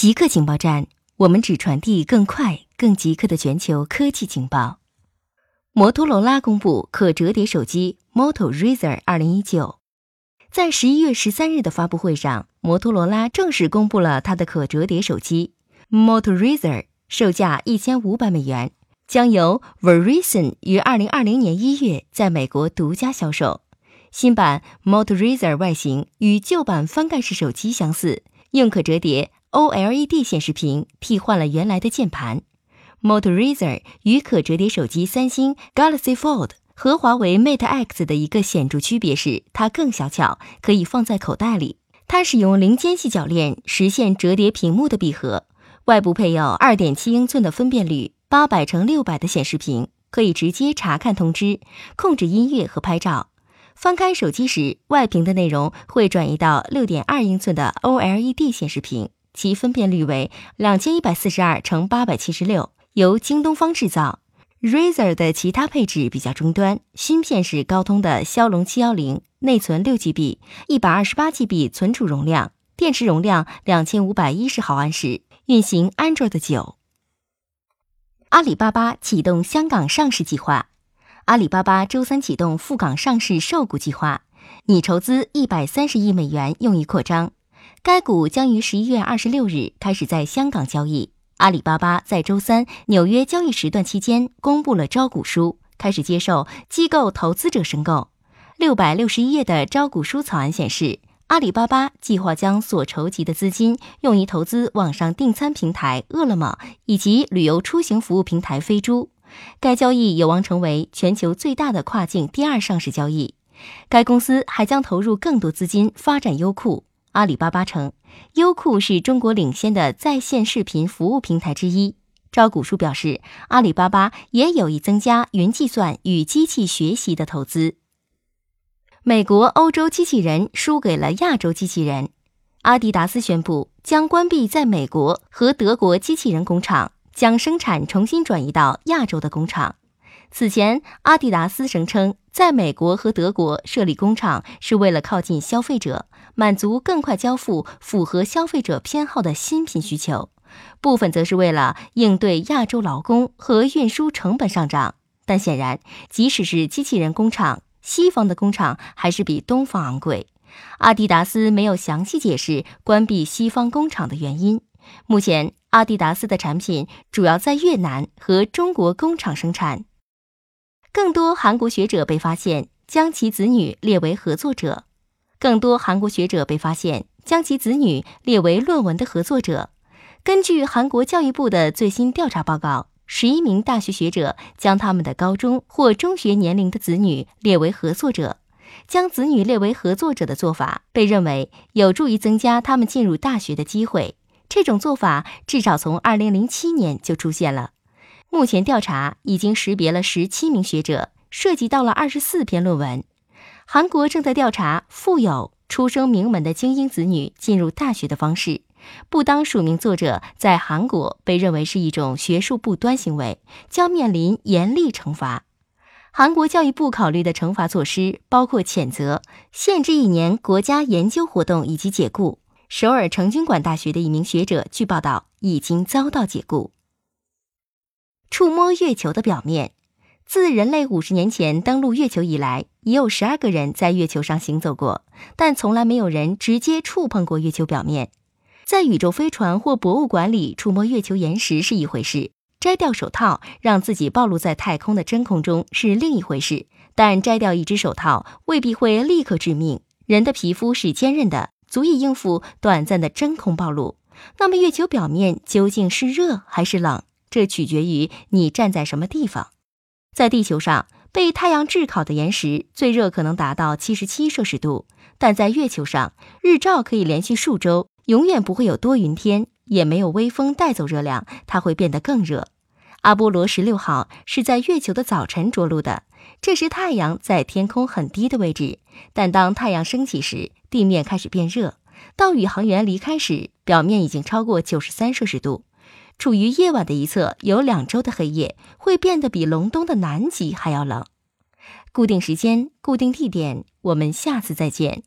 极客情报站，我们只传递更快、更极客的全球科技情报。摩托罗拉公布可折叠手机 Moto Razr 二零一九。在十一月十三日的发布会上，摩托罗拉正式公布了它的可折叠手机 Moto Razr，售价一千五百美元，将由 Verizon 于二零二零年一月在美国独家销售。新版 Moto Razr 外形与旧版翻盖式手机相似，用可折叠 OLED 显示屏替换了原来的键盘。Moto Razr 与可折叠手机三星 Galaxy Fold 和华为 Mate X 的一个显著区别是，它更小巧，可以放在口袋里。它使用零间隙铰链实现折叠屏幕的闭合，外部配有二点七英寸的分辨率、八百乘六百的显示屏，可以直接查看通知、控制音乐和拍照。翻开手机时，外屏的内容会转移到六点二英寸的 OLED 显示屏，其分辨率为两千一百四十二乘八百七十六，由京东方制造。Razer 的其他配置比较中端，芯片是高通的骁龙七幺零，内存六 GB，一百二十八 GB 存储容量，电池容量两千五百一十毫安时，运行 Android 九。阿里巴巴启动香港上市计划。阿里巴巴周三启动赴港上市售股计划，拟筹资一百三十亿美元用于扩张。该股将于十一月二十六日开始在香港交易。阿里巴巴在周三纽约交易时段期间公布了招股书，开始接受机构投资者申购。六百六十一页的招股书草案显示，阿里巴巴计划将所筹集的资金用于投资网上订餐平台饿了么以及旅游出行服务平台飞猪。该交易有望成为全球最大的跨境第二上市交易。该公司还将投入更多资金发展优酷。阿里巴巴称，优酷是中国领先的在线视频服务平台之一。招股书表示，阿里巴巴也有意增加云计算与机器学习的投资。美国、欧洲机器人输给了亚洲机器人。阿迪达斯宣布将关闭在美国和德国机器人工厂。将生产重新转移到亚洲的工厂。此前，阿迪达斯声称，在美国和德国设立工厂是为了靠近消费者，满足更快交付、符合消费者偏好的新品需求；部分则是为了应对亚洲劳工和运输成本上涨。但显然，即使是机器人工厂，西方的工厂还是比东方昂贵。阿迪达斯没有详细解释关闭西方工厂的原因。目前，阿迪达斯的产品主要在越南和中国工厂生产。更多韩国学者被发现将其子女列为合作者。更多韩国学者被发现将其子女列为论文的合作者。根据韩国教育部的最新调查报告，十一名大学学者将他们的高中或中学年龄的子女列为合作者。将子女列为合作者的做法被认为有助于增加他们进入大学的机会。这种做法至少从2007年就出现了。目前调查已经识别了17名学者，涉及到了24篇论文。韩国正在调查富有、出生名门的精英子女进入大学的方式。不当署名作者在韩国被认为是一种学术不端行为，将面临严厉惩罚。韩国教育部考虑的惩罚措施包括谴责、限制一年国家研究活动以及解雇。首尔成均馆大学的一名学者，据报道已经遭到解雇。触摸月球的表面，自人类五十年前登陆月球以来，已有十二个人在月球上行走过，但从来没有人直接触碰过月球表面。在宇宙飞船或博物馆里触摸月球岩石是一回事，摘掉手套让自己暴露在太空的真空中是另一回事。但摘掉一只手套未必会立刻致命。人的皮肤是坚韧的。足以应付短暂的真空暴露。那么，月球表面究竟是热还是冷？这取决于你站在什么地方。在地球上，被太阳炙烤的岩石最热可能达到七十七摄氏度，但在月球上，日照可以连续数周，永远不会有多云天，也没有微风带走热量，它会变得更热。阿波罗十六号是在月球的早晨着陆的。这时太阳在天空很低的位置，但当太阳升起时，地面开始变热。当宇航员离开时，表面已经超过九十三摄氏度。处于夜晚的一侧有两周的黑夜，会变得比隆冬的南极还要冷。固定时间，固定地点，我们下次再见。